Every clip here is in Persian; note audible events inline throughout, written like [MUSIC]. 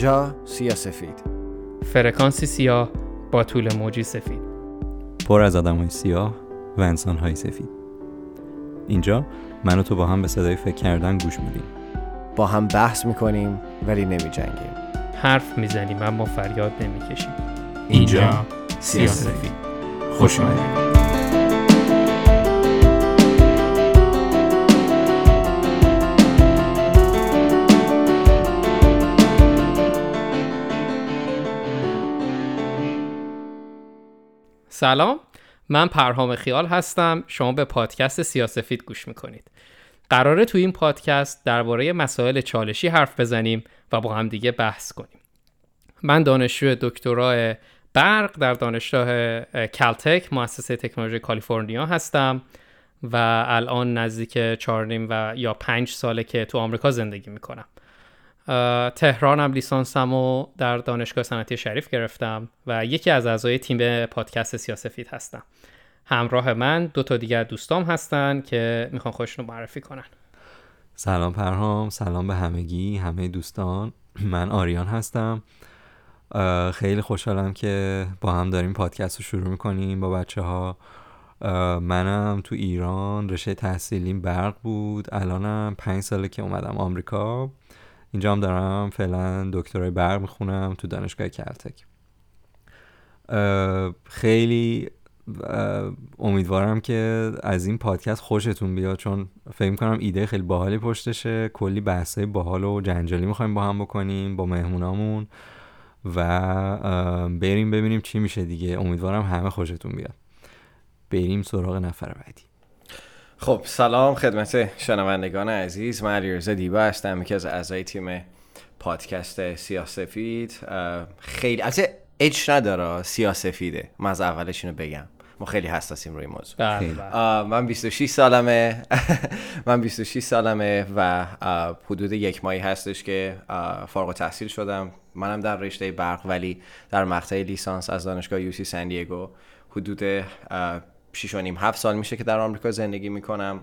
اینجا سفید. فرکانسی سیاه با طول موجی سفید. پر از آدم سیاه و انسان های سفید. اینجا من و تو با هم به صدای فکر کردن گوش میدیم. با هم بحث می‌کنیم ولی نمی جنگیم حرف می‌زنیم اما فریاد نمی‌کشیم. اینجا سفید. خوش اومدید. سلام من پرهام خیال هستم. شما به پادکست سیاسفید گوش می‌کنید. قراره تو این پادکست درباره مسائل چالشی حرف بزنیم و با هم دیگه بحث کنیم. من دانشجو دکترای برق در دانشگاه کلتک مؤسسه تکنولوژی کالیفرنیا هستم و الان نزدیک چهار و یا پنج ساله که تو آمریکا زندگی می‌کنم. تهرانم لیسانسمو در دانشگاه صنعتی شریف گرفتم و یکی از اعضای تیم پادکست سیاسفید هستم. همراه من دو تا دیگر دوستام هستن که می‌خوان خودشون رو معرفی کنن. سلام پرهام سلام به همگی همه دوستان. من آریان هستم. خیلی خوشحالم که با هم داریم پادکست رو شروع می‌کنیم با بچه ها منم تو ایران رشته تحصیلیم برق بود. الانم پنج ساله که اومدم آمریکا. اینجا هم دارم فعلا دکترای برق می‌خونم تو دانشگاه کلتک. خیلی امیدوارم که از این پادکست خوشتون بیاد چون فکر کنم ایده خیلی باحالی پشتشه. کلی بحثای باحال و جنجالی می‌خوایم با هم بکنیم با مهمونامون. و بریم ببینیم چی میشه دیگه. امیدوارم همه خوشتون بیاد. بریم سراغ نفر بعدی. خب سلام خدمت شنوندگان عزیز من علیرضا دیبا هستم یکی از اعضای تیم پادکست سیاسفید خیلی از اچ نداره سیاسفیده من از اولش اینو بگم. ما خیلی حساسیم روی موضوع. بله، بله. من 26 سالمه. [LAUGHS] من 26 سالمه و حدود یک ماهی هستش که فارغ تحصیل شدم. منم در رشته برق ولی در مقطع لیسانس از دانشگاه یوسی سندیگو حدود 6 و نیم 7 سال میشه که در آمریکا زندگی می‌کنم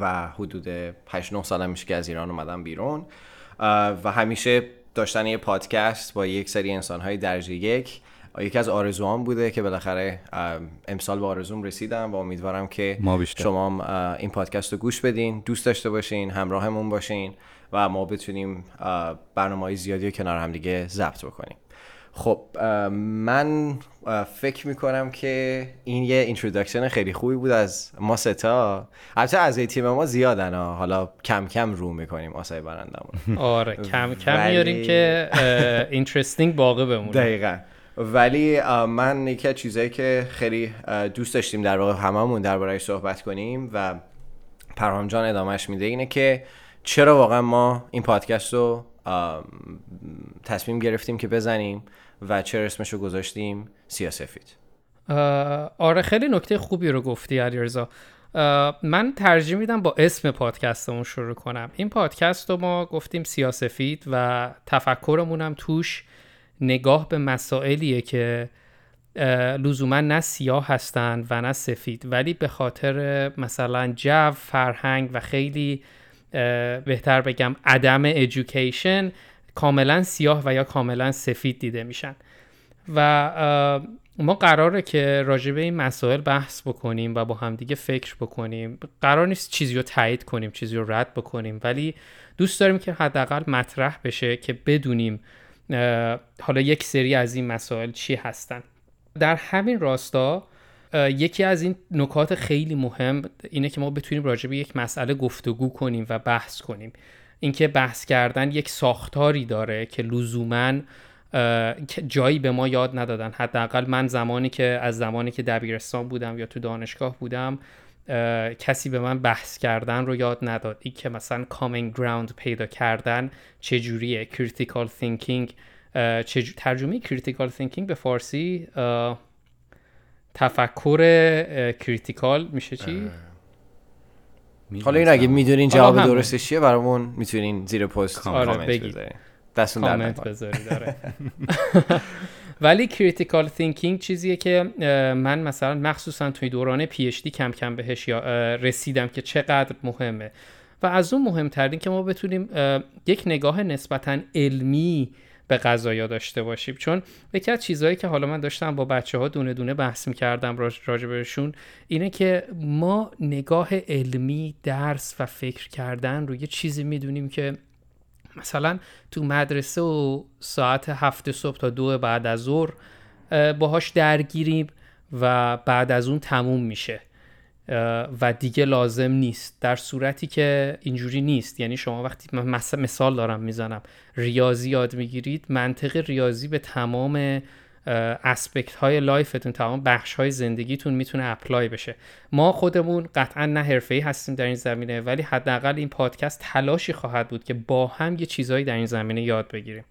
و حدود 8 9 سال میشه که از ایران اومدم بیرون. و همیشه داشتن یه پادکست با یک سری انسان های درجه یک. یکی از آرزوام بوده که بالاخره امسال به آرزوم رسیدم و امیدوارم که ما شما این پادکست رو گوش بدین دوست داشته باشین همراهمون باشین و ما بتونیم برنامه های زیادی رو کنار هم دیگه ضبط بکنیم. خب من فکر می‌کنم که این یه introduction خیلی خوبی بود از ما سه تا البته از تیم ما زیادن حالا کم کم رو می‌کنیم آسای برندمون. آره کم کم میاریم که اینترستینگ باقی بمونه. دقیقا. ولی من یکی از چیزایی که خیلی دوست داشتیم در واقع هممون درباره صحبت کنیم و پرهام جان ادامهش میده اینه که چرا واقعا ما این پادکست رو تصمیم گرفتیم که بزنیم و چرا اسمش رو گذاشتیم سیاسفید آره خیلی نکته خوبی رو گفتی علیرضا. من ترجیح میدم با اسم پادکستمون شروع کنم. این پادکست رو ما گفتیم سیاسفید و تفکرمون هم توش نگاه به مسائلیه که لزوما نه سیاه هستند و نه سفید. ولی به خاطر مثلا جو فرهنگ و خیلی بهتر بگم عدم ادویکیشن کاملا سیاه و یا کاملا سفید دیده میشن. و ما قراره که راجع به این مسائل بحث بکنیم و با همدیگه فکر بکنیم. قرار نیست چیزی رو تایید کنیم چیزی رو رد بکنیم ولی دوست داریم که حداقل مطرح بشه که بدونیم حالا یک سری از این مسائل چی هستن. در همین راستا یکی از این نکات خیلی مهم اینه که ما بتونیم راجع به یک مسئله گفتگو کنیم و بحث کنیم. اینکه بحث کردن یک ساختاری داره که لزوما جایی به ما یاد ندادن. حداقل من زمانی که از زمانی که دبیرستان بودم یا تو دانشگاه بودم کسی به من بحث کردن رو یاد نداد. این که مثلا common ground پیدا کردن چجوریه؟ critical thinking ترجمه critical thinking به فارسی تفکر critical میشه چی؟ حالا این اگه می‌دونین جواب درستش چیه برامون می‌تونین زیر پست آره کامنت بذارین. دستون کامنت داره [LAUGHS] [LAUGHS] ولی critical thinking چیزیه که من مثلا مخصوصا توی دوران PhD کم کم بهش رسیدم که چقدر مهمه. و از اون مهمترین که ما بتونیم یک نگاه نسبتا علمی به قضایا داشته باشیم. چون یکی از چیزهایی که حالا من داشتم با بچه ها دونه دونه بحث می‌کردم راجع بهشون اینه که ما نگاه علمی درس و فکر کردن رو یه چیزی می‌دونیم که مثلا تو مدرسه و ساعت هفت صبح تا دو بعد از ظهر باهاش درگیریم و بعد از اون تموم میشه. و دیگه لازم نیست. در صورتی که اینجوری نیست. یعنی شما وقتی مثال دارم می‌زنم. ریاضی یاد می‌گیرید منطق ریاضی به تمام aspect های life تون تمام بخش های زندگیتون می‌تونه apply بشه. ما خودمون قطعا نه حرفه‌ای هستیم در این زمینه ولی حداقل این پادکست تلاشی خواهد بود که با هم یه چیزهایی در این زمینه یاد بگیریم.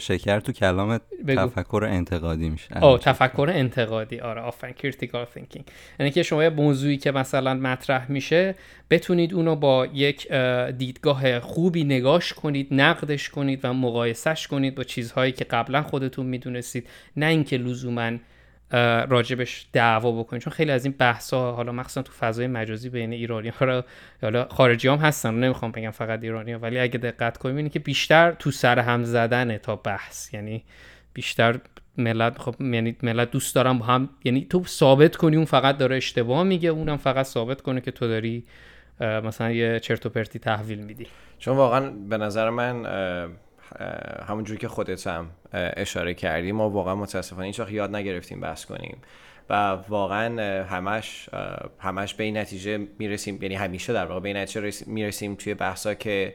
شکر تو کلام تفکر انتقادی میشه. آه تفکر انتقادی. آره آفرین. Critical thinking. یعنی که شما یه موضوعی که مثلا مطرح میشه بتونید اونو با یک دیدگاه خوبی نگاش کنید نقدش کنید و مقایسش کنید با چیزهایی که قبلا خودتون می‌دونستید. نه اینکه لزوما راجبش دعوا بکنید چون خیلی از این بحث ها حالا مخصوصا تو فضای مجازی بین ایرانی ها حالا خارجی هم هستن نمی‌خوام بگم فقط ایرانی ها ولی اگه دقت کنیم اینه که بیشتر تو سر هم زدنه تا بحث. یعنی بیشتر ملت خب یعنی ملت دوست دارم هم یعنی تو ثابت کنی اون فقط داره اشتباه میگه اونم فقط ثابت کنه که تو داری مثلا یه چرت و پرتی تحویل میدی. چون واقعا به نظر من همونجوری که خودت هم اشاره کردی ما واقعا متاسفانه هیچ یاد نگرفتیم بحث کنیم. و واقعا همش همش به این نتیجه می‌رسیم یعنی همیشه در واقع به این نتیجه می‌رسیم توی بحثا که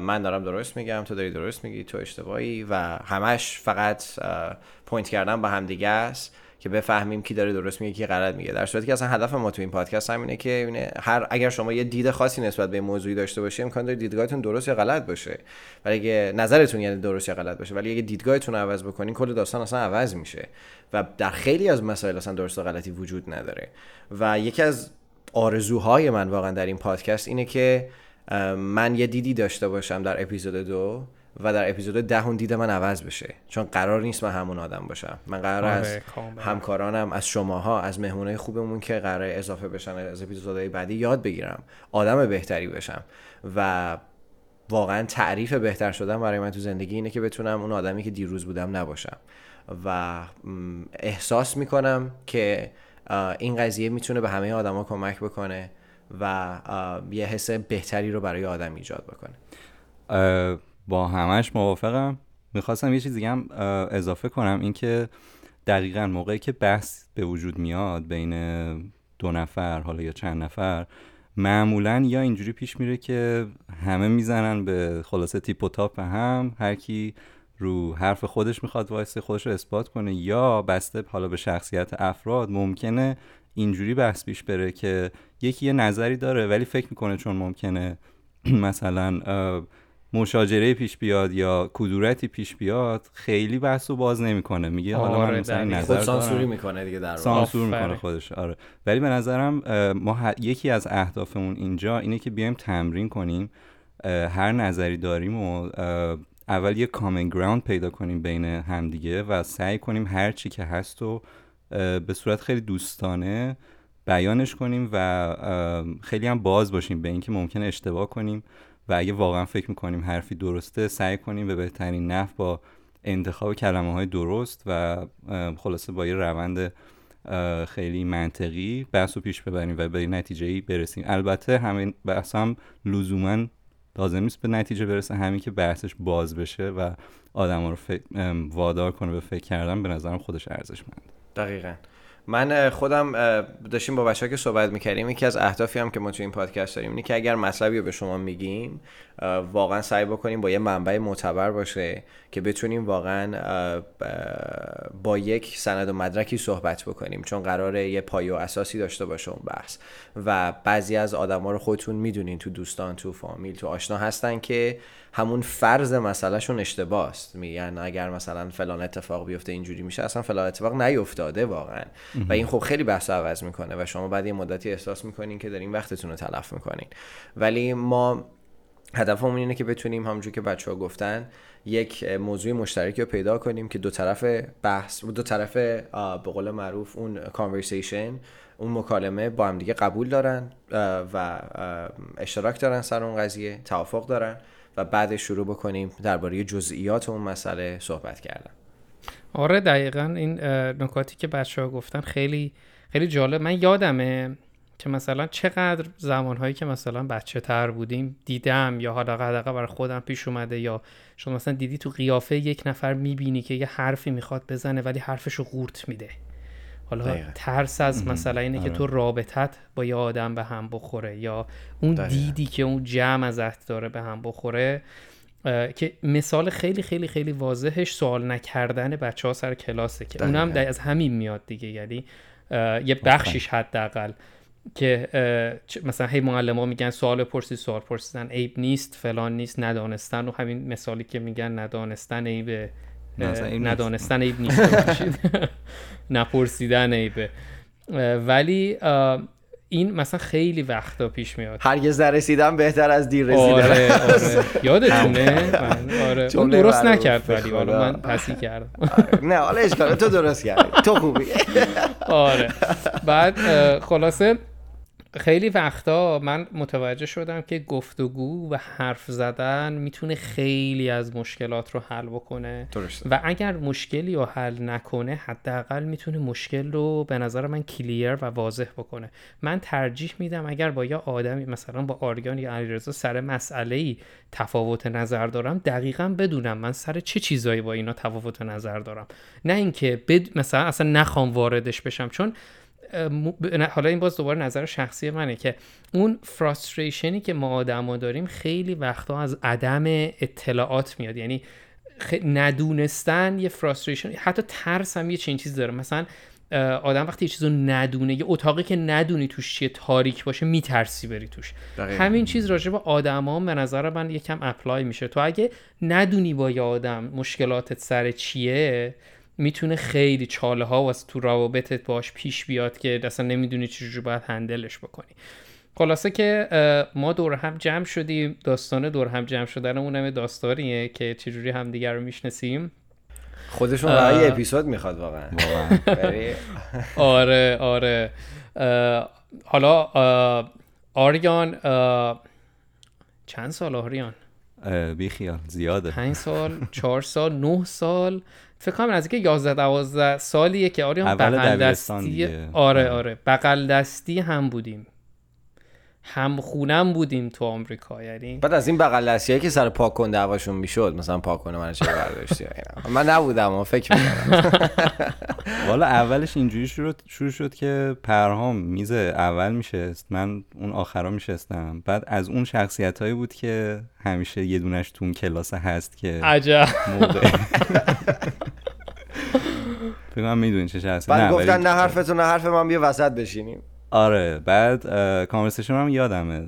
من دارم درست میگم تو داری درست میگی تو اشتباهی و همش فقط point کردن به همدیگه است. که بفهمیم کی داره درست میگه کی غلط میگه. در صورتی که اصلا هدف ما تو این پادکست همینه که هر اگر شما یه دید خاصی نسبت به موضوعی داشته باشید امکان داره دیدگاهتون درست یا غلط باشه. ولی اگه نظرتون یعنی درست یا غلط باشه ولی اگه دیدگاهتون رو عوض بکنین کل داستان اصلا عوض میشه و در خیلی از مسائل اصلا درست و غلطی وجود نداره. و یکی از آرزوهای من واقعا در این پادکست اینه که من یه دیدی داشته باشم در اپیزود دو. و در اپیزود ده اون دید من عوض بشه. چون قرار نیست من همون آدم باشم. من قرار آره، از همکارانم از شماها از مهمونای خوبمون که قرار اضافه بشن از اپیزودهای بعدی یاد بگیرم. آدم بهتری بشم. و واقعا تعریف بهتر شدن برای من تو زندگی اینه که بتونم اون آدمی که دیروز بودم نباشم. و احساس می‌کنم که این قضیه می‌تونه به همه آدما کمک بکنه و یه حس بهتری رو برای آدم ایجاد بکنه. با همش موافقم. می‌خواستم یه چیز دیگه هم اضافه کنم. اینکه دقیقا موقعی که بحث به وجود میاد بین دو نفر حالا یا چند نفر معمولا یا اینجوری پیش میره که همه می‌زنن به خلاصه تیپ و تاپ هم. هر کی رو حرف خودش می‌خواد وایسه خودش رو اثبات کنه یا بسته حالا به شخصیت افراد ممکنه اینجوری بحث پیش بره که یکی یه نظری داره ولی فکر می‌کنه چون ممکنه [CLEARS THROAT] مثلا مشاجره پیش بیاد یا کدورتی پیش بیاد خیلی بحث رو باز نمی‌کنه. میگه حالا من آره، مثلا نظر سانسوری می‌کنه دیگه در سانسور می‌کنه خودش آره. ولی به نظرم ما یکی از اهدافمون اینجا اینه که بیایم تمرین کنیم. هر نظری داریم و اول یه کامن گراوند پیدا کنیم بین همدیگه و سعی کنیم هر چی که هست و به صورت خیلی دوستانه بیانش کنیم و خیلی هم باز باشیم به اینکه ممکنه اشتباه کنیم. و اگه واقعا فکر می‌کنیم حرفی درسته سعی کنیم به بهترین نحو با انتخاب کلمه های درست و خلاصه با یه روند خیلی منطقی بحث رو پیش ببریم و به نتیجه ای برسیم. البته همین بحث هم لزوما لازم نیست به نتیجه برسه. همین که بحثش باز بشه و آدم رو وادار کنه به فکر کردن به نظرم خودش ارزشمند. دقیقا. من خودم داشتیم با بچه که صحبت می‌کردیم یکی از اهدافی هم که ما تو این پادکست داریم اینه که اگر مطلبی رو به شما میگیم واقعا سعی بکنیم با یه منبع معتبر باشه که بتونیم واقعا با یک سند و مدرکی صحبت بکنیم چون قراره یه پایه و اساسی داشته باشه اون بحث. و بعضی از آدما رو خودتون می‌دونین تو دوستان تو فامیل تو آشنا هستن که همون فرض مسئلهشون اشتباه است. میگن اگر مثلا فلان اتفاق بیفته اینجوری میشه اصلا فلان اتفاق نیفتاده واقعا. و این خب خیلی بحث عوض می‌کنه و شما بعد یه مدتی احساس می‌کنین که دارین وقتتون رو تلف می‌کنین. ولی ما هدفمون اینه که بتونیم همونجور که بچه ها گفتن یک موضوع مشترکی رو پیدا کنیم که دو طرف بحث دو طرف به قول معروف اون کانورسیشن اون مکالمه با هم دیگه قبول دارن و اشتراک دارن سر اون قضیه توافق دارن. و بعدش شروع بکنیم درباره جزئیات اون مسئله صحبت کردن. آره دقیقا این نکاتی که بچه ها گفتن خیلی خیلی جالب. من یادمه که مثلا چقدر زمانهایی که مثلا بچه تر بودیم دیدم یا حالا حداقل برای خودم پیش اومده یا شما مثلا دیدی تو قیافه یک نفر می‌بینی که یه حرفی می‌خواد بزنه ولی حرفشو قورت میده. حالا ترس از مثلا اینه که تو آره. رابطت با یه آدم به هم بخوره یا اون دیدی که اون جمع ازت داره به هم بخوره که مثال خیلی خیلی خیلی واضحش سوال نکردن بچه ها سر کلاسه که اونم از همین میاد دیگه. یعنی یه بخشیش حداقل که مثلا هی معلم ها میگن سوال پرسی سوال پرسیدن. عیب نیست فلان نیست ندانستن و همین مثالی که میگن ندانستن عیب ندانستن عیب نیست. [LAUGHS] نپرسیدن عیبه ولی این مثلا خیلی وقتا پیش میاد. هرگز نرسیدم بهتر از دیر رسیدن آره آره. [LAUGHS] یادتونه؟ آره. اون درست نکرد ولی حالا من پسی کردم. نه حالا اشکال تو درست کردی. تو خوبی. [LAUGHS] آره. بعد خلاصه خیلی وقتا من متوجه شدم که گفتگو و حرف زدن می‌تونه خیلی از مشکلات رو حل بکنه. درسته. و اگر مشکلی رو حل نکنه حداقل می‌تونه مشکل رو به نظر من کلیر و واضح بکنه. من ترجیح میدم اگر با یه آدمی مثلا با آریان یا علیرضا سر مسئله ای تفاوت نظر دارم دقیقا بدونم من سر چه چیزایی با اینا تفاوت نظر دارم. نه اینکه بد... مثلا اصلا نخوام واردش بشم. چون حالا این باز دوباره نظر شخصی منه که اون فراستریشنی که ما آدما داریم خیلی وقتا از عدم اطلاعات میاد. یعنی ندونستن یه فراستریشن حتی ترس هم یه چنین چیز داره. مثلا آدم وقتی یه چیزو ندونه یه اتاقی که ندونی توش چیه تاریک باشه میترسی بری توش. همین چیز راجع به آدما به نظر من یکم اپلای میشه. تو اگه ندونی با یه آدم مشکلاتت سر چیه می‌تونه خیلی چاله ها و تو روابطت باش پیش بیاد که اصلا نمی‌دونی چجوری باید هندلش بکنی. خلاصه که ما دور هم جمع شدیم. داستان دور هم جمع شدن اونم داستانیه که چجوری هم دیگر رو می‌شناسیم. خودشون برای اپیزود می‌خواد واقعا. [LAUGHS] آره آره. حالا آریان چند سال آریان؟ بیخیال زیاده. پنج سال چهار سال نه سال. فکر کنم از اینکه 11 12 سالیه که آریان بغل دستی آره آره, آره. بغل دستی هم بودیم. هم خونم بودیم تو آمریکا یعنی؟ بعد از این بغل دستی که سر پاک کن دعواشون می‌شد مثلا پاک کنه من چه برداشتی؟ من نبودم و فکر می‌کنم [LAUGHS] والا اولش اینجوری شروع, شروع شد که پرهام میز اول میشست من اون آخرا میشستم. بعد از اون شخصیت هایی بود که همیشه یه دونش تو اون کلاس هست که عجب. موقع. [LAUGHS] فکر می‌دونی چه شخصیت بعد گفتن نه حرفتون نه حرف من بیا وسط بشینیم. آره بعد کانورسیشن هم یادمه.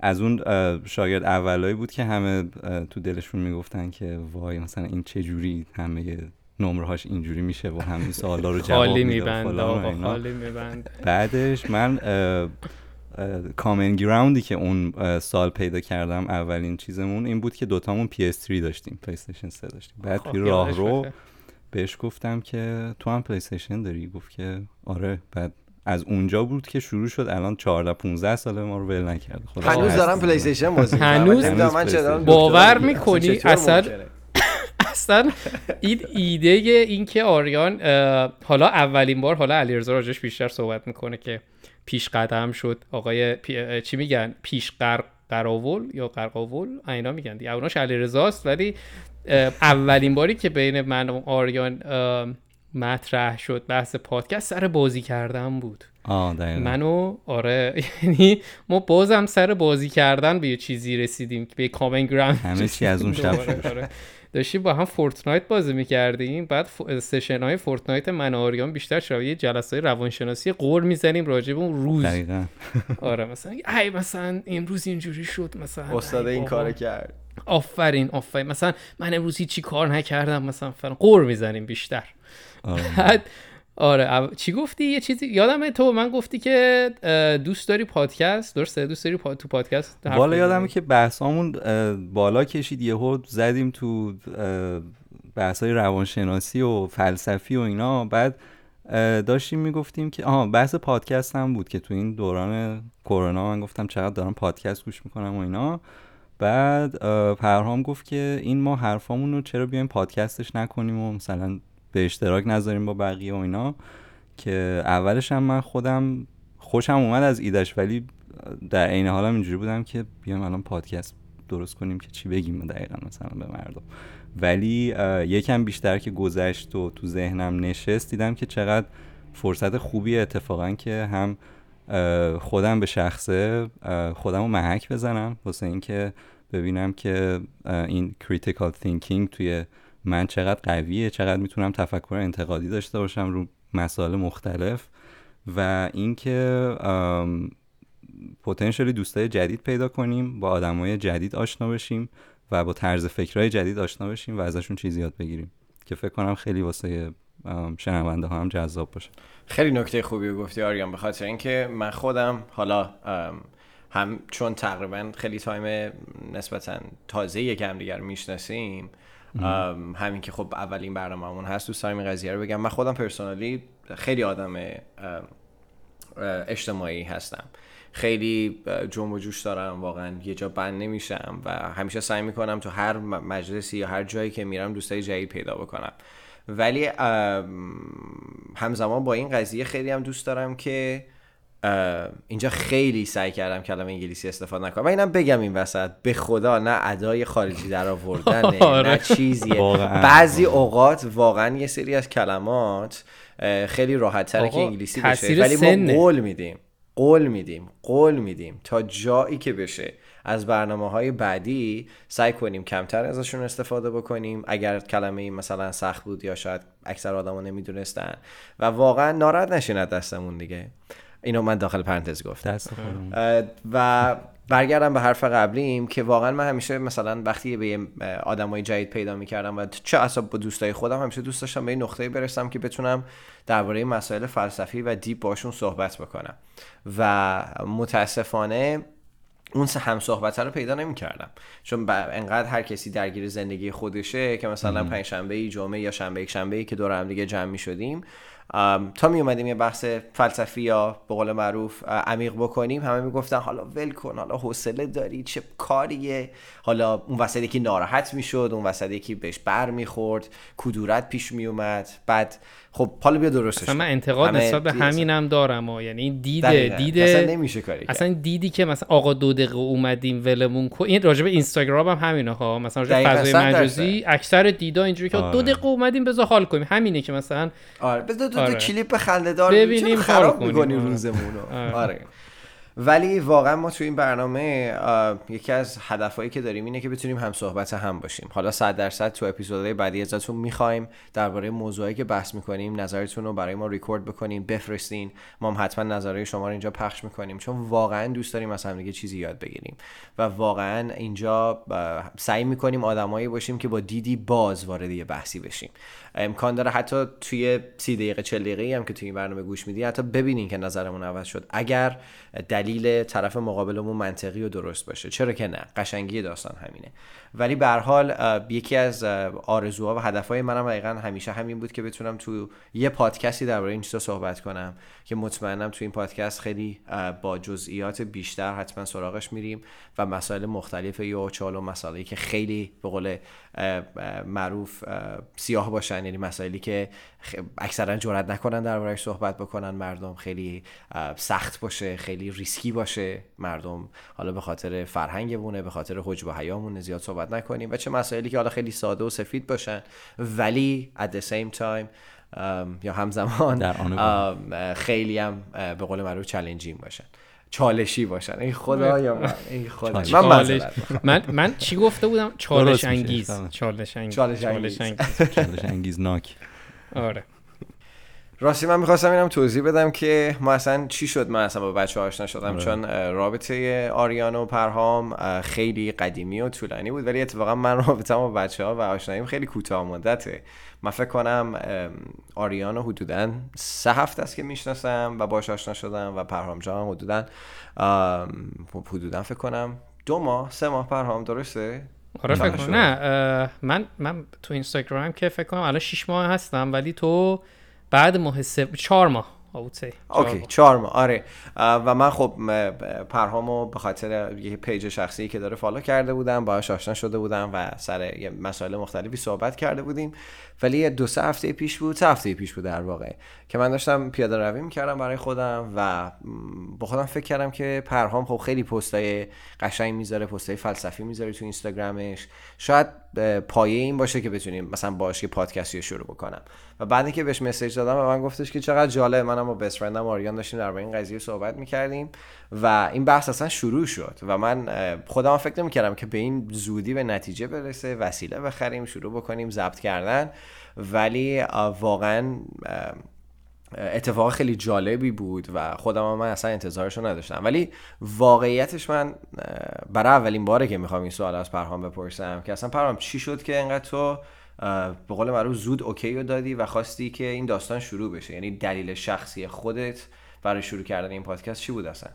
از اون شاگرد اولایی بود که همه تو دلشون می‌گفتن که وای مثلا این چه جوری همه نمره هاش اینجوری میشه و همین سوالا رو جواب میده بعدش من کامن گراوندی که اون سال پیدا کردم اولین چیزمون این بود که دوتامون PS3 داشتیم پلیستیشن 3 داشتیم. بعد خب، توی راه رو بهش گفتم که تو هم پلی‌استیشن داری؟ گفت که آره. بعد از اونجا بود که شروع شد الان 14 15 ساله ما رو ول نکرد. هنوز دارم پلی استیشن بازی هنوز باور می‌کنی؟ اصلا [LAUGHS] اصلا این ایده این که آریان حالا اولین بار حالا علیرضا راجبش بیشتر صحبت می‌کنه که پیش قدم شد. آقای چی میگن؟ پیش قراول یا قرقاول؟ اینا میگن دیگه. اوناش علیرضاست ولی اولین باری که بین من و آریان مطرح شد بحث پادکست سر بازی کردن بود. آره منو آره [LAUGHS] یعنی ما بازم سر بازی کردن به یه چیزی رسیدیم که به common ground همه چی از اون شب آره. داشتیم با هم فورتنایت بازی می‌کردیم بعد session های فورتنایت من آریان بیشتر شبیه جلسه های روانشناسی غر می‌زنیم راجع به اون روز. دقیقا. آره مثلا ای مثلا امروز اینجوری شد مثلا استاد این کار کرد. آفرین آفرین. مثلا من امروز چی کار نکردم مثلا فلان. قور می‌زنیم بیشتر. آره. آره چی گفتی؟ یه چیزی یادم تو من گفتی که دوست داری پادکست؟ درسته؟ دوست داری تو پادکست والا یادمه که بحثامون بالا کشید یهو زدیم تو بحثای روانشناسی و فلسفی و اینا. بعد داشتیم می‌گفتیم که آها بحث پادکست هم بود که تو این دوران کرونا من گفتم چقدر دارم پادکست گوش می‌کنم و اینا. بعد پرهام گفت که این ما حرفامون رو چرا بیایم پادکستش نکنیم و مثلا به اشتراک نذاریم با بقیه و اینا که اولش هم من خودم خوشم اومد از ایدش ولی در عین حالم اینجوری بودم که بیام الان پادکست درست کنیم که چی بگیم دقیقا مثلا به مردم. ولی یکم بیشتر که گذشت و تو ذهنم نشست دیدم که چقدر فرصت خوبی اتفاقا که هم خودم به شخصه خودم رو محک بزنم واسه اینکه ببینم که این critical thinking توی من چقدر قویه چقدر می‌تونم تفکر انتقادی داشته باشم رو مسائل مختلف و اینکه پتانسیلی دوستای جدید پیدا کنیم با آدمای جدید آشنا بشیم و با طرز فکرهای جدید آشنا بشیم و ازشون چیزی یاد بگیریم که فکر کنم خیلی واسه شنونده ها هم جذاب باشه. خیلی نکته خوبی رو گفتی آریان به خاطر اینکه من خودم حالا هم چون تقریبا خیلی تایم نسبتا تازه یک هم دیگر می‌شناسیم همین که خب اولین برنامه‌مون هست دوست دارم این قضیه رو بگم. من خودم پرسونالی خیلی آدم اجتماعی هستم. خیلی جنب و جوش دارم واقعا یه جا بند نمیشم و همیشه سعی می‌کنم تو هر مجلسی یا هر جایی که میرم دوستای جدید پیدا بکنم. ولی همزمان با این قضیه خیلی هم دوست دارم که اینجا خیلی سعی کردم کلمه انگلیسی استفاده نکنم. و اینم بگم این وسط به خدا نه ادای خارجی در آوردن [LAUGHS] آره. نه چیزیه بعضی اوقات واقعا یه سری از کلمات خیلی راحت تره که انگلیسی بشه. ولی ما قول میدیم قول میدیم قول میدیم تا جایی که بشه. از برنامه های بعدی سعی کنیم کمتر ازشون استفاده بکنیم. اگر کلمه این مثلا سخت بود یا شاید اکثر آدما نمی‌دونستن. و واقعا ناراحت نشین از دستمون دیگه. اینو من داخل پرانتز گفتم. و برگردم به حرف قبلیم که واقعا من همیشه مثلا وقتی به آدمای جدید پیدا می‌کردم و چه اصلا با دوستای خودم همیشه دوست داشتم به این نقطه برسم که بتونم درباره مسائل فلسفی و دیپ باشون صحبت بکنم. و متاسفانه اون هم صحبت رو پیدا نمی کردم چون انقدر هر کسی درگیر زندگی خودشه که مثلا پنج شنبه جمعه یا شنبه یک شنبه که دور هم دیگه جمع می شدیم تا می اومدیم یه بحث فلسفی یا به قول معروف عمیق بکنیم. همه می‌گفتن حالا ول کن حالا حوصله داری چه کاریه؟ حالا اون وسط یکی ناراحت می‌شد اون وسط یکی بهش بر می‌خورد کدورت پیش میومد بعد خب حالا بیا درستش من انتقاد نسبت به همینم دارم و یعنی این دیده دیده اصلا نمیشه کاری اصلا دیدی که مثلا آقا دو دقیقه اومدیم ولمون کو این راجع به اینستاگرام هم همینه ها. مثلا راجع فضای مجازی اکثر دیدا اینجوری که دو دقیقه اومدیم بذار حال کنیم. همینه که مثلا آره. بذار دو, آره. کلیپ خنده‌دار ببینیم خراب می‌کنی روزمون آره. آره. ولی واقعا ما تو این برنامه یکی از هدفهایی که داریم اینه که بتونیم هم صحبت هم باشیم. حالا صد درصد تو اپیزودهای بعدی ازتون می‌خوایم. درباره موضوعی که بحث می‌کنیم نظرتون رو برای ما ریکورد بکنین بفرستین. ما هم حتما نظرهای شما رو اینجا پخش می‌کنیم. چون واقعا دوست داریم از همدیگه چیزی یاد بگیریم. و واقعا اینجا سعی می‌کنیم آدمایی باشیم که با دیدی باز وارد یه بحثی بشیم. امکان داره حتی توی سی دقیقه چل دقیقه هم که توی این برنامه گوش میدی حتی ببینین که نظرمون عوض شد. اگر دلیل طرف مقابلمون منطقی و درست باشه. چرا که نه؟ قشنگی داستان همینه. ولی به حال یکی از آرزوها و هدفهای منم دقیقا همیشه همین بود که بتونم تو یه پادکستی درباره این چیزا صحبت کنم که مطمئنم تو این پادکست خیلی با جزئیات بیشتر حتما سراغش میریم و مسائل مختلف یا چالو مسائلی که خیلی به قول معروف سیاه باشن. یعنی مسائلی که اکثرا جرئت نکنن دربارهش صحبت بکنن. مردم خیلی سخت باشه خیلی ریسکی باشه مردم. حالا به خاطر فرهنگمونه به خاطر حجب و حیامونه زیاد صحبت نکنیم. و چه مسائلی که حالا خیلی ساده و سفید باشن. ولی at the same time یا همزمان در خیلی هم به قول معروف چالنجینگ باشن. چالشی باشن. ای خدا یا من. خدا. من من من چی گفته بودم؟ چالش انگیز چالش انگیز چالش انگیز چالش انگیز ناک. آره. راستی من می‌خواستم اینم توضیح بدم که ما اصلا چی شد؟ من اصلا با بچه آشنا شدم آره. چون رابطه آریان و پرهام خیلی قدیمی و طولانی بود ولی اتفاقا من [LAUGHS] رابطه با بچه ها و آشناییم خیلی کوتاه مدته. من فکر کنم آریان حدودا سه هفته است که می‌شناسم و باش آشنا شدم و پرهام جان حدودا حدودا فکر کنم دو ماه سه ماه پرهام درسته؟ آره فکر کنم. نه من من تو اینستاگرام که فکر کنم الان 6 ماه هستم ولی تو بعد ماه سه چهار ماه okay چهار ماه. آره. و من خب پرهامو به خاطر یه page شخصی که داره فالو کرده بودم باهاش آشنا شده بودم و سر یه مسائل مختلفی صحبت کرده بودیم. ولی دو سه هفته پیش بود سه هفته پیش بود در واقع که من داشتم پیاده روی می‌کردم برای خودم و با خودم فکر کردم که پرهام خب خیلی پستای قشنگ می‌ذاره پستای فلسفی می‌ذاره تو اینستاگرامش. شاید پایه این باشه که بتونیم مثلا باش یه پادکستی شروع بکنم. و بعدی که بهش مسیج دادم و من گفتش که چقدر جالب منم با بست فرندم آریان داشتیم در این قضیه صحبت می‌کردیم و این بحث اصلا شروع شد و من خودم فکر نمی‌کردم که به این زودی به نتیجه برسه وسیله بخریم شروع بکنیم ضبط کردن. ولی واقعا اتفاق خیلی جالبی بود و خودم من اصلا انتظارشو نداشتم. ولی واقعیتش من برای اولین باره که می‌خوام این سوال از پرهام بپرسم که اصلا پرهام چی شد که انقدر تو به قول معروف زود اوکی رو دادی و خواستی که این داستان شروع بشه؟ یعنی دلیل شخصی خودت برای شروع کردن این پادکست چی بود اصلا؟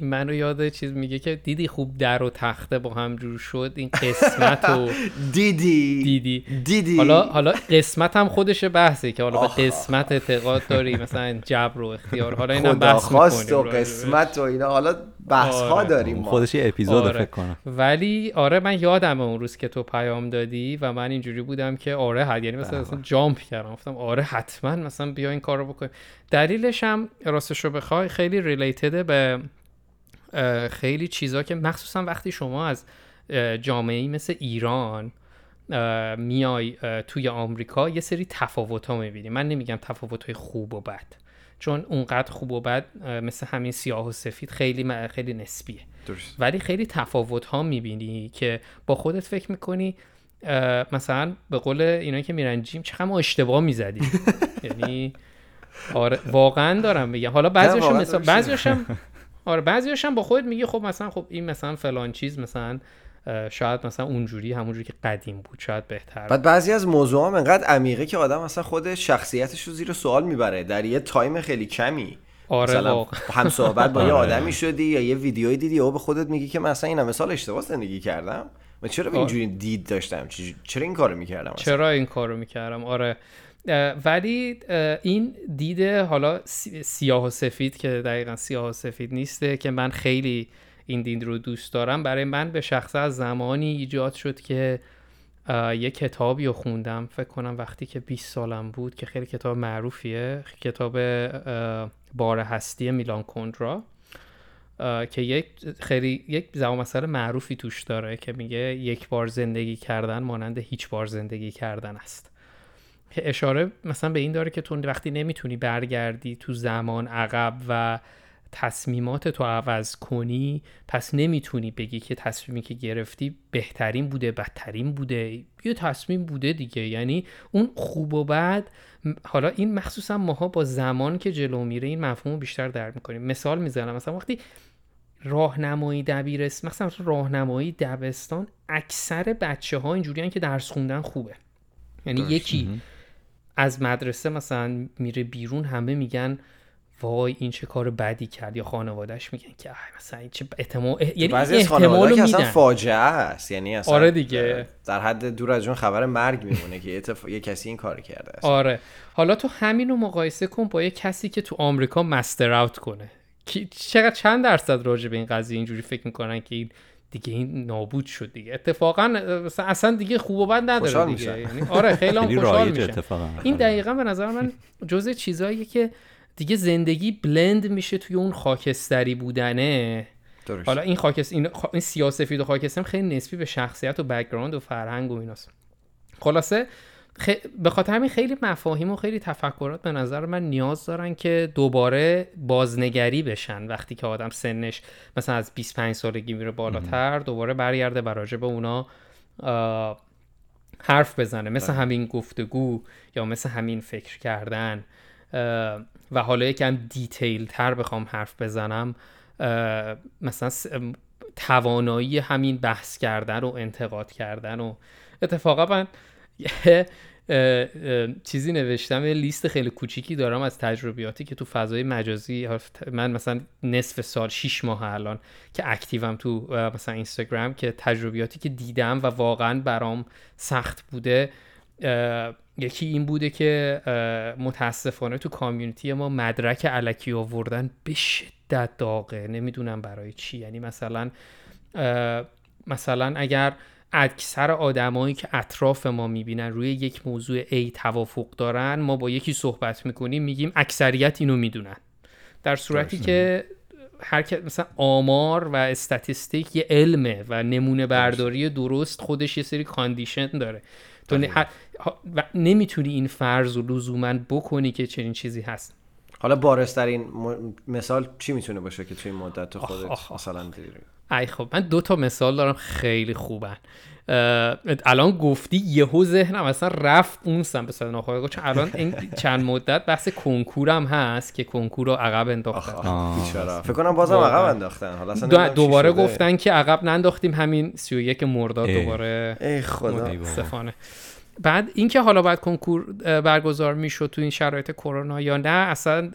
منو یاد چیز میگه که دیدی خوب در و تخته با هم جور شد؟ این قسمت و [LAUGHS] دیدی. دیدی. دیدی. حالا حالا قسمت هم خودش بحثه که حالا به قسمت اعتقاد داری مثلا جبر و اختیار. حالا اینم بحث و قسمت و اینا. حالا بحث ها آره. داریم خودش یه اپیزود آره. فکر کنم. ولی آره من یادم اون روز که تو پیام دادی و من اینجوری بودم که آره حد یعنی مثلا اصلا جامپ کردم. گفتم آره حتما مثلا بیا این کارو بکنیم. دلیلش هم راستش رو بخوای خیلی ریلیتده به خیلی چیزا که مخصوصا وقتی شما از جامعه مثل ایران میای توی آمریکا یه سری تفاوت ها می‌بینی. من نمیگم تفاوت های خوب و بد. چون اونقدر خوب و بد مثل همین سیاه و سفید خیلی خیلی نسبیه. درست. ولی خیلی تفاوت ها می‌بینی که با خودت فکر می‌کنی مثلا به قول اینا که میرن جیم چقدر ما اشتباه می‌زدیم. [LAUGHS] یعنی آره واقعا دارم میگم. حالا بعضیشون مثلا بعضیشم [LAUGHS] آره بعضیشم با خودت میگه خب مثلا خب این مثلا فلان چیز مثلا شاید مثلا اونجوری همونجوری که قدیم بود شاید بهتر بعد بعضی از موضوع هم انقدر عمیقه که آدم مثلا خود شخصیتش رو زیر سوال می‌بره. در یه تایم خیلی کمی. آره مثلا هم صحبت با یه [LAUGHS] آره. آدمی شدی یا یه ویدیویی دیدی او به خودت میگی که مثلا این مثال اشتباه زندگی کردم. و چرا آره. اینجوری دید داشتم؟ چرا این کارو می‌کردم چرا این کارو می‌کردم؟ آره. ولی این دیده حالا سیاه و سفید که دقیقا سیاه و سفید نیسته که من خیلی این دین رو دوست دارم. برای من به شخص از زمانی ایجاد شد که یه کتابی رو خوندم. فکر کنم وقتی که 20 سالم بود که خیلی کتاب معروفیه. کتاب بار هستی میلان کندرا که یک خیلی یک زمان مسئله معروفی توش داره که میگه یک بار زندگی کردن مانند هیچ بار زندگی کردن است. که اشاره مثلا به این داره که تو وقتی نمی‌تونی برگردی تو زمان عقب و تصمیمات تو عوض کنی پس نمی‌تونی بگی که تصمیمی که گرفتی بهترین بوده بدترین بوده. یه تصمیم بوده دیگه. یعنی اون خوب و بد حالا این مخصوصا ماها با زمان که جلو میره این مفهوم بیشتر درک می‌کنیم. مثال می‌زنم. مثلا وقتی راهنمایی دبیرستان مثلا راهنمایی دبستان اکثر بچه ها اینجوریان که درس خوندن خوبه. یعنی یکی از مدرسه مثلا میره بیرون همه میگن وای این چه کار بدی کرد یا خانوادهش میگن که مثلا این چه احتمال یعنی بعضی از خانواده که اصلا فاجعه است. یعنی اصلا آره دیگه. در حد دور از جون خبر مرگ میمونه که اتف... یه کسی این کار کرده اصلا. آره. حالا تو همین رو مقایسه کن با یه کسی که تو آمریکا مستر اوت کنه. چقدر چند درصد راجع به این قضیه اینجوری فکر می‌کنن که این دیگه این نابود شد دیگه. اتفاقا اصلا دیگه خوب و بد نداره دیگه. یعنی آره خیلی هم خوشحال میشه این دقیقا به نظر من جزء چیزاییه که دیگه زندگی بلند میشه توی اون خاکستری بودنه. درست. حالا این خاکس این, خ... این سیاه سفید و خاکستر خیلی نسبی به شخصیت و background و فرهنگ و ایناست. خلاصه خ... به خاطر همین خیلی مفاهیم و خیلی تفکرات به نظر من نیاز دارن که دوباره بازنگری بشن وقتی که آدم سنش مثلا از 25 سالگی میره بالاتر دوباره برگرده راجع به اونا حرف بزنه. مثل بله. همین گفتگو یا مثل همین فکر کردن. و حالا یکم دیتیل تر بخوام حرف بزنم مثلا توانایی همین بحث کردن و انتقاد کردن و اتفاقا من چیزی نوشتم یه لیست خیلی کوچیکی دارم از تجربیاتی که تو فضای مجازی من مثلا نصف سال 6 ماه الان که اکتیوم تو مثلا اینستاگرام که تجربیاتی که دیدم و واقعا برام سخت بوده یکی این بوده که متاسفانه تو کامیونیتی ما مدرک علکی آوردن به شدت داغه. نمی‌دونم برای چی. یعنی مثلا مثلا اگر اکثر آدمایی که اطراف ما می‌بینن روی یک موضوع A توافق دارن ما با یکی صحبت می‌کنیم میگیم اکثریت اینو می‌دونن. در صورتی که هر مثلا آمار و استاتیستیک یه علمه و نمونه برداری درست خودش یه سری کاندیشن داره. تو و نمی‌تونی این فرض و لزوما بکنی که چنین چیزی هست. حالا بارسترین مثال چی می‌تونه باشه که توی این مدت تو خودت مثلا ای خب من دو تا مثال دارم خیلی خوبن. الان گفتی یهو ذهنم اصلا رفت اون سم به ناخواه چون الان این چند مدت بحث کنکورم هست که کنکور رو عقب انداختن. فکر کنم بازم عقب انداختن. حالا دوباره گفتن که عقب ننداختیم همین 31 مرداد دوباره ای خدا. بعد اینکه حالا باید کنکور برگزار می‌شد تو این شرایط کرونا یا نه اصلا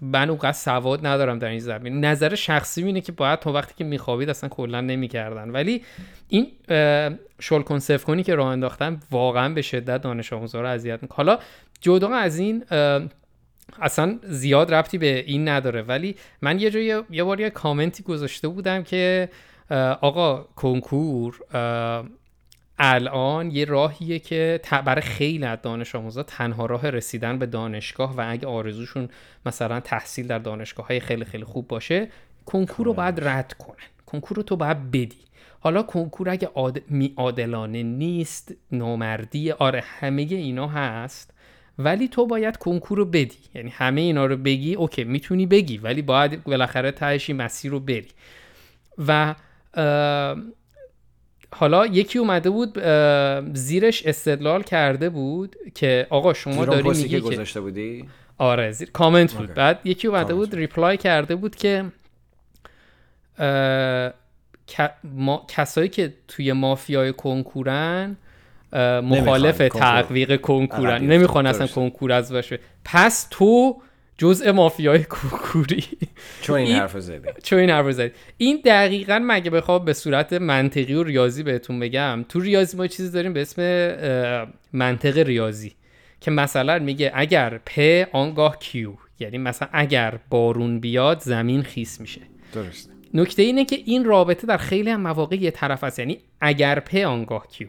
من اونقدر سواد ندارم در این زمین. نظر شخصی اینه که باید تا وقتی که میخوابید اصلا کلا نمی‌کردن. ولی این شل کنسف کنی که راه انداختن واقعا به شدت دانش آموزا رو اذیت می‌کنه. حالا جدا از این اصلا زیاد ربطی به این نداره. ولی من یه جایی یه بار یه کامنتی گذاشته بودم که آقا کنکور الان یه راهیه که برای خیلی از دانش آموزا تنها راه رسیدن به دانشگاه و اگه آرزوشون مثلا تحصیل در دانشگاه های خیلی خیلی خوب باشه کنکور رو باید رد کنن. کنکور رو تو باید بدی. حالا کنکور اگه عادلانه نیست نامردی آره همه اینا هست ولی تو باید کنکور رو بدی. یعنی همه اینا رو بگی okay می‌تونی بگی ولی باید بالاخره تهش این مسیر رو بری. و حالا یکی اومده بود زیرش استدلال کرده بود که آقا شما داری میگی که گذاشته بودی؟ آره زیر کامنت بود. بعد یکی اومده بود reply کرده بود که ما... کسایی که توی مافیای کنکورن مخالف تقویق کنکورن. نمی‌خوان اصلا کنکور از باشه. پس تو جزء مافیای کوکوری. چون این حرف زدی. چون این حرف زدی. این دقیقا مگه بخوام به صورت منطقی و ریاضی بهتون بگم تو ریاضی ما چیزی داریم به اسم منطق ریاضی که مثلا میگه اگر پ آنگاه کیو یعنی مثلا اگر بارون بیاد زمین خیس میشه. درست. نکته اینه که این رابطه در خیلی هم مواقع یه طرف هست یعنی اگر پ آنگاه کیو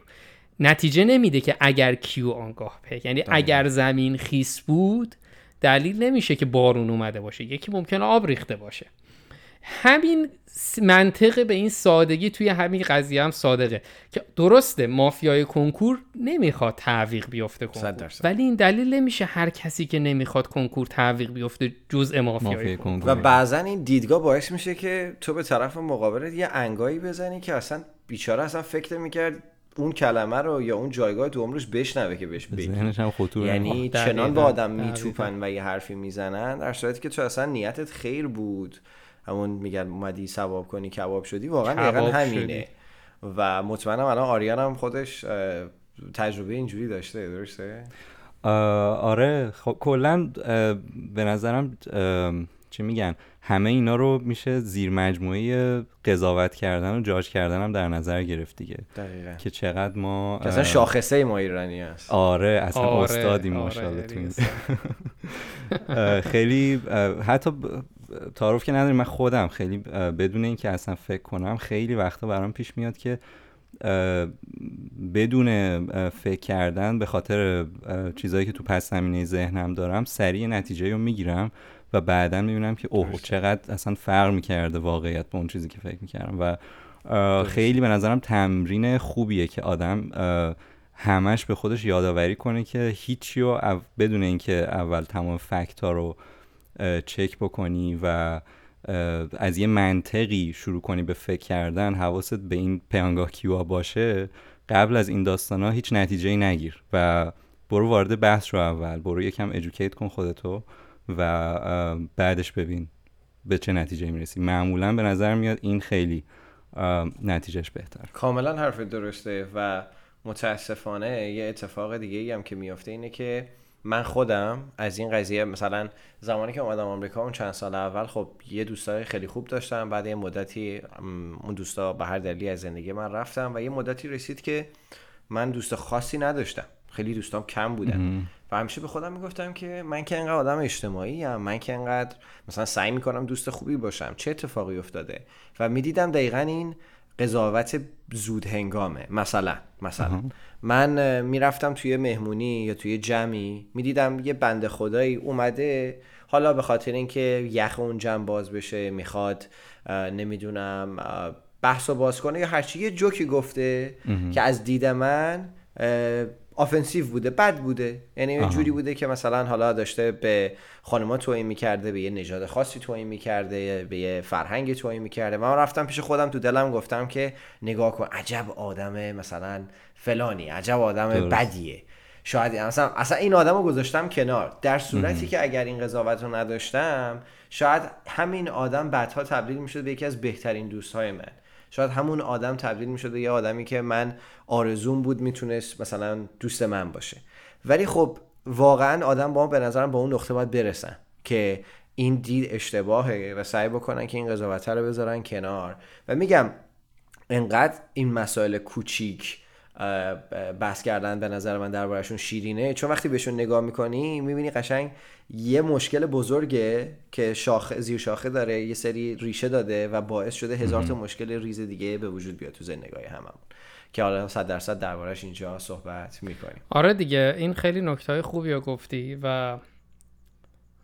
نتیجه نمیده که اگر کیو آنگاه پ یعنی اگر زمین خیس بود دلیل نمیشه که بارون اومده باشه یکی ممکنه آب ریخته باشه. همین منطقه به این سادگی توی همین قضیه هم صادقه. که درسته مافیای کنکور نمی‌خواد تعویق بیفته کنکور. ولی این دلیل نمیشه هر کسی که نمی‌خواد کنکور تعویق بیفته جزء مافیای, مافیای کنکور. و بعضا این دیدگاه باعث میشه که تو به طرف مقابلت یه انگایی بزنی که اصلا بیچاره اصلا فکر می‌کرد اون کلمه رو یا اون جایگاه تو عمرش بشنوه که بهش بگی. یعنی چنان به آدم میچوپن و یه حرفی می‌زنن در صورتی که تو اصلا نیتت خیر بود. همون میگن اومدی ثواب کنی کباب شدی واقعا دقیقا همینه. و مطمئنم الان آریان هم خودش تجربه اینجوری داشته درسته؟ آره خب کلا به نظرم چی میگن همه اینا رو میشه زیر مجموعه قضاوت کردن و جاج کردن هم در نظر گرفت دیگه. دقیقا. که چقدر ما اصلا شاخصه ما ایرانی هست. آره اصلا آره، استادی آره خیلی حتی تعارف که نداریم من خودم خیلی بدون اینکه اصلا فکر کنم خیلی وقتا برام پیش میاد که بدون فکر کردن به خاطر چیزهایی که تو پس زمینه ذهنم دارم سریع نتیجه رو می‌گیرم. و بعدا می‌بینم که اوه چقدر اصلا فرق می‌کرده واقعیت با اون چیزی که فکر می‌کردم. و خیلی به نظرم تمرین خوبیه که آدم همش به خودش یادآوری کنه که هیچی رو بدون اینکه اول تمام فکت ها رو چک بکنی و از یه منطقی شروع کنی به فکر کردن حواست به این پیانگاه کیوا باشه قبل از این داستان ها هیچ نتیجه نگیر و برو وارد بحث رو اول برو یکم ادوکیت کن خودتو. و بعدش ببین به چه نتیجه می‌رسی. معمولا به نظر میاد این خیلی نتیجهش بهتر کاملا حرف درسته و متاسفانه یه اتفاق دیگه هم که میافته اینه که من خودم از این قضیه مثلا زمانی که اومدم آمریکا اون چند سال اول خب یه دوستای خیلی خوب داشتم. بعد یه مدتی اون دوستا به هر دلیلی از زندگی من رفتم و یه مدتی رسید که من دوست خاصی نداشتم. خیلی دوستام کم بودن. و همیشه به خودم می‌گفتم که من که انقدر آدم اجتماعی هم من که انقدر مثلا سعی می‌کنم دوست خوبی باشم. چه اتفاقی افتاده؟ و می‌دیدم دقیقا این قضاوت زود هنگامه مثلا. مثلا من می‌رفتم توی مهمونی یا توی جمعی می‌دیدم یه بنده خدایی اومده حالا به خاطر اینکه یخ اون جمع باز بشه می‌خواد نمی‌دونم بحث و باز کنه یا هرچی یه جوکی گفته که از دید من آفنسیو بوده بد بوده. یعنی یه جوری بوده که مثلا حالا داشته به خانما توهین می‌کرده به یه نژاد خاصی توهین می‌کرده به یه فرهنگ توهین می‌کرده. من رفتم پیش خودم تو دلم گفتم که نگاه کن عجب آدم مثلا فلانی عجب آدم بدیه. شاید اصلا اصلا این آدم رو گذاشتم کنار. در صورتی که اگر این قضاوت رو نداشتم شاید همین آدم بعدها تبدیل می‌شد به یکی از بهترین دوستهای من. شاید همون آدم تبدیل می‌شده یه آدمی که من آرزوم بود می‌تونست مثلا دوست من باشه. ولی خب واقعا آدم با به نظرم با اون نقطه باید برسن که این دید اشتباهه و سعی بکنن که این قضاوت رو بذارن کنار. و میگم انقدر این مسائل کوچیک بحث کردن به نظر من دربارهشون شیرینه. چون وقتی بهشون نگاه می‌کنی می‌بینی قشنگ یه مشکل بزرگه که شاخه زیر شاخه داره یه سری ریشه داده و باعث شده هزار تا مشکل ریز دیگه به وجود بیاد تو زندگی هممون. که حالا صد درصد دربارهش اینجا صحبت می‌کنیم. آره دیگه این خیلی نکته خوبی رو گفتی و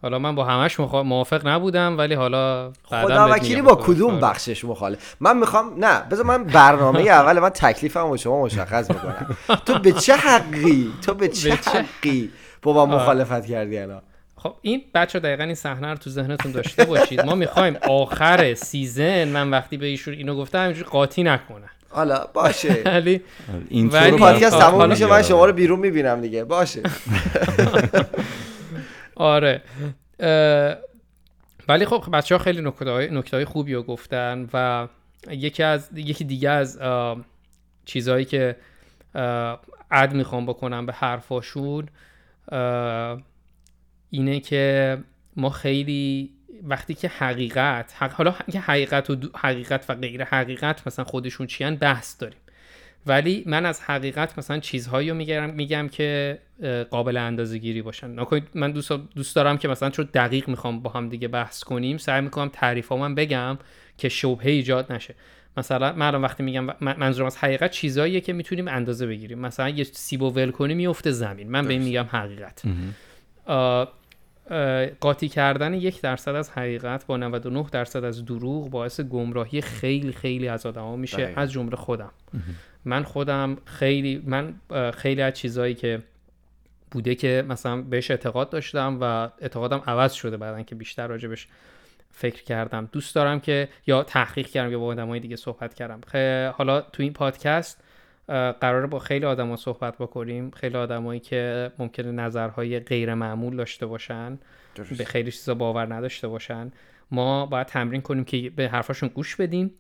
حالا من با همش موافق نبودم ولی حالا خدا وکیلی با کدوم آره. بخشش مخالف من می‌خوام نه بذار من برنامه [LAUGHS] اول من تکلیفم با شما مشخص می‌کنم. تو به چه حقی؟ تو به چه حقی با با مخالفت کردی الان؟ خب این بچه دقیقا این صحنه رو تو ذهنتون داشته باشید. ما می‌خوایم آخر سیزن من وقتی به ایشون اینو گفتم همینجوری قاطی نکنه حالا باشه. [LAUGHS] ولی این پادکست تموم میشه من شما رو بیرون می‌بینم دیگه. باشه. [LAUGHS] آره. ولی خب بچه ها خیلی نکته های خوبی رو گفتن و یکی از یکی دیگه از چیزهایی که عد می‌خوام بکنم به حرفاشون اینه که ما خیلی وقتی که حقیقت حالا که حقیقت و حقیقت و غیر حقیقت مثلا خودشون چیان بحث داریم. ولی من از حقیقت مثلا چیزهایی رو میگم میگم که قابل اندازه گیری باشن من دوست, دوست دارم که مثلا چون دقیق می‌خوام با هم دیگه بحث کنیم سعی می‌کنم تعریف من بگم که شبهه ایجاد نشه. مثلا من وقتی میگم منظورم از حقیقت چیزهاییه که می‌تونیم اندازه بگیریم. مثلا یه سیب و ول کنی میفته زمین. من به این میگم حقیقت. قاطی کردن یک درصد از حقیقت با 99 درصد از دروغ باعث گمراهی خیلی خیلی از آدما میشه از جمله خودم. من خودم خیلی من خیلی از چیزهایی که بوده که مثلا بهش اعتقاد داشتم و اعتقادم عوض شده بعدن که بیشتر راجبش فکر کردم. دوست دارم که یا تحقیق کردم یا با آدمای دیگه صحبت کردم. حالا تو این پادکست قراره با خیلی آدما صحبت بکنیم. خیلی آدمایی که ممکنه نظرهای غیر معمول داشته باشن به خیلی چیزا باور نداشته باشن. ما باید تمرین کنیم که به حرفاشون گوش بدیم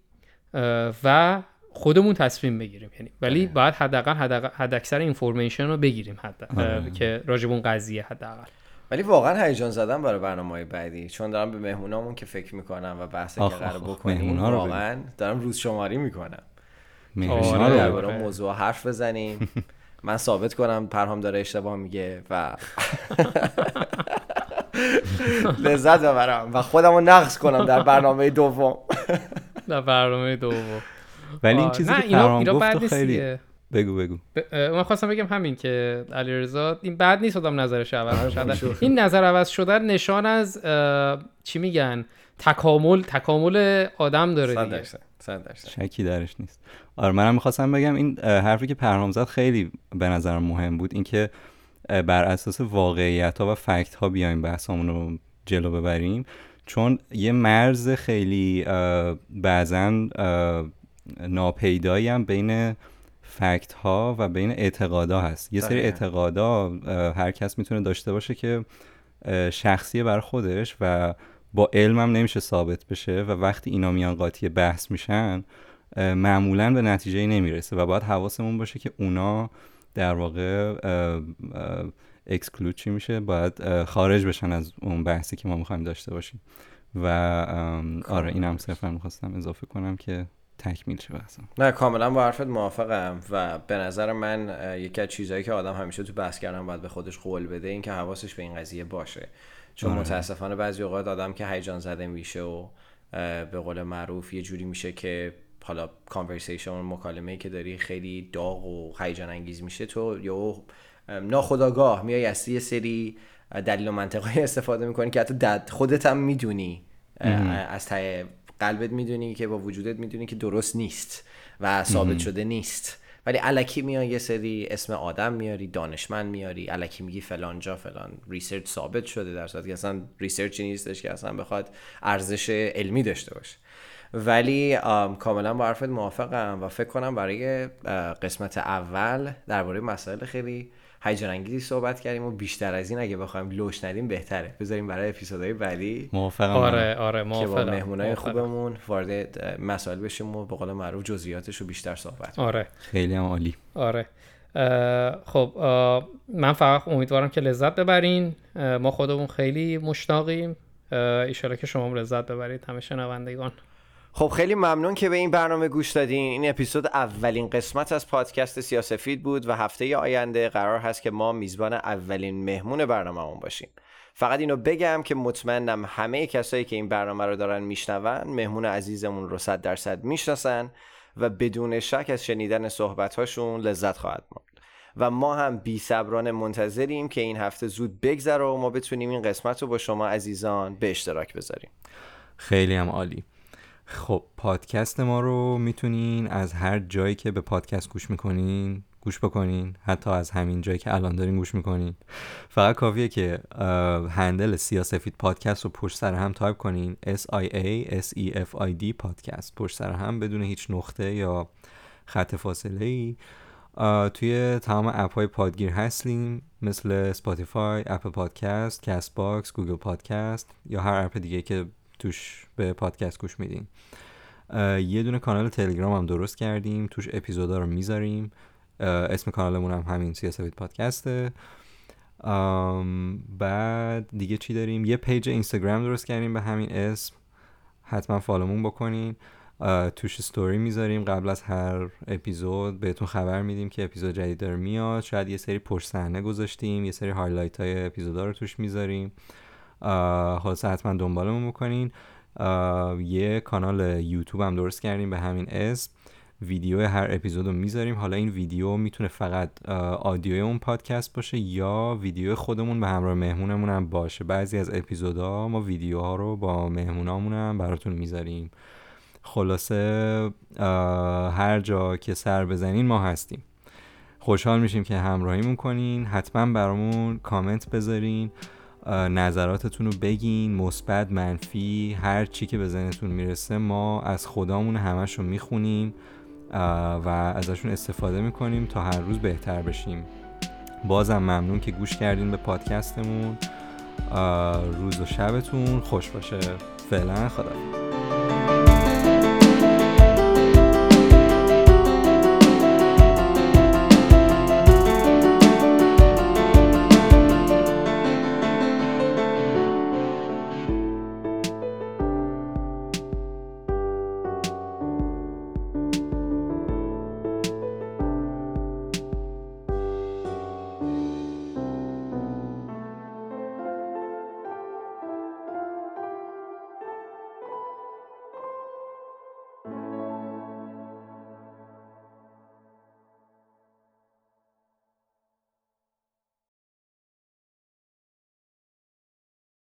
و خودمون تصمیم بگیریم. یعنی ولی آره. باید حداقل حد اکثر اینفورمیشن رو بگیریم حد آره. که راجب اون قضیه حداقل. ولی واقعا هیجان زدم برای برنامه بعدی. چون دارم به مهمونامون که فکر می‌کنم و بحث که قرار بکنیم واقعا دارم روز شماری می‌کنم. درباره موضوع حرف بزنیم. [LAUGHS] من ثابت کنم پرهام داره اشتباه میگه و [LAUGHS] لذت ببرم و خودم رو نقص کنم در برنامه دوم. در برنامه دوم. ولی این چیزی که پرهام گفت خیلی بگو بگو. من خواستم بگم همین که علیرضا این بد نیست آدم نظرش عوض آره، شده این نظر عوض شده نشان از چی میگن؟ تکامل تکامل آدم داره دیگه. شکی درش نیست. آره منم می‌خواستم بگم این حرفی که پرهام زد خیلی به نظرم مهم بود. اینکه بر اساس واقعیت ها و فکت ها بیایم بحثمون رو جلو ببریم. چون یه مرز خیلی بعضا ناپیدایی هم بین فکت ها و بین اعتقادا هست. یه سری اعتقادا هر کس می‌تونه داشته باشه که شخصیه بر خودش و با علمم نمیشه ثابت بشه و وقتی اینا میان قاطی بحث میشن معمولا به نتیجه نمی‌رسه و باید حواسمون باشه که اونا در واقع اکسکلود چی میشه؟ باید خارج بشن از اون بحثی که ما می‌خوایم داشته باشیم. و آره اینم صرفا می‌خواستم اضافه کنم که تکمیل شه بحثم. نه کاملا با حرفت موافقم و به نظر من یکی از چیزهایی که آدم همیشه تو بحث کردن باید به خودش قول بده این که حواسش به این قضیه باشه. چون آره. متاسفانه بعضی اوقات آدم که هیجان زده میشه و به قول معروف یه جوری میشه که حالا کانورسیشن مکالمه که داری خیلی داغ و هیجان انگیز میشه تو یا ناخودآگاه میای از یه سری دلیل و منطقا [LAUGHS] استفاده می‌کنی که حتی خودت هم می‌دونی. از ته قلبت می‌دونی که با وجودت می‌دونی که درست نیست و ثابت شده نیست. ولی الکی میای یه سری اسم آدم میاری دانشمند میاری الکی میگی فلان جا فلان. research ثابت شده در صورتی که اصلا research ی نیستش که اصلا بخواد ارزش علمی داشته باشه. ولی کاملا با حرفت موافقم و فکر کنم برای قسمت اول درباره مسائل خیلی هیجان انگیزی صحبت کردیم و بیشتر از این اگه بخوایم لوش ندیم بهتره. بذاریم برای اپیزودهای بعدی. موافقم. آره آره موافقم که با مهمونای خوبمون وارد مسائل بشیم و به قول معروف جزئیاتش رو بیشتر صحبت آره. خیلی هم عالی. آره. خب من فقط امیدوارم که لذت ببرین. ما خودمون خیلی مشتاقیم. ایشالا که شما لذت ببرید همه شنوندگان. خب خیلی ممنون که به این برنامه گوش دادین. این اپیزود اولین قسمت از پادکست سیاسفید بود و هفته آینده قرار هست که ما میزبان اولین مهمون برنامهمون باشیم. فقط اینو بگم که مطمئنم همه کسایی که این برنامه رو دارن میشنون مهمون عزیزمون رو صد درصد می‌شناسن و بدون شک از شنیدن صحبتهاشون لذت خواهد ماند و ما هم بی منتظریم که این هفته زود بگذره و ما بتونیم این قسمت رو با شما عزیزان به اشتراک بذاریم. خیلی هم عالی. خب پادکست ما رو می‌تونین از هر جایی که به پادکست گوش می‌کنین گوش بکنین. حتی از همین جایی که الان دارین گوش می‌کنین. فقط کافیه که handle سیاسفید پادکست رو پشت سر هم تایپ کنین. S I A S E F I D پادکست. پشت سر هم بدون هیچ نقطه یا خط فاصله ای توی تمام app های پادگیر هستیم. مثل سپاتیفای، اپل پادکست، کست باکس، گوگل پادکست یا هر app دیگه که توش به پادکست گوش میدین. یه دونه کانال تلگرام هم درست کردیم توش اپیزودا رو می‌ذاریم. اسم کانالمون هم همین سیاسفید پادکسته. بعد دیگه چی داریم؟ یه page اینستاگرام درست کردیم به همین اسم. حتما فالومون بکنین. توش استوری می‌ذاریم. قبل از هر اپیزود بهتون خبر میدیم که اپیزود جدید داره میاد. شاید یه سری پشت صحنه گذاشتیم یه سری highlight های اپیزودا رو توش می‌ذاریم. خلاصه حتما دنبالمون بکنین. یه کانال یوتیوب هم درست کردیم به همین اسم. ویدیو هر اپیزود رو می‌ذاریم. حالا این ویدیو می‌تونه فقط آدیوی اون پادکست باشه یا ویدیو خودمون به همراه مهمونمون هم باشه. بعضی از اپیزودها ما ویدیوها رو با مهمونامون هم براتون می‌ذاریم. خلاصه هر جا که سر بزنین ما هستیم. خوشحال میشیم که همراهیمون کنین. حتما برامون کامنت بذارین. نظراتتون رو بگین مثبت منفی هر چی که به ذهنتون می‌رسه ما از خدامون همش رو می‌خونیم و ازشون استفاده می‌کنیم تا هر روز بهتر بشیم. بازم ممنون که گوش کردین به پادکستمون. روز و شبتون. خوش باشه. فعلا خدا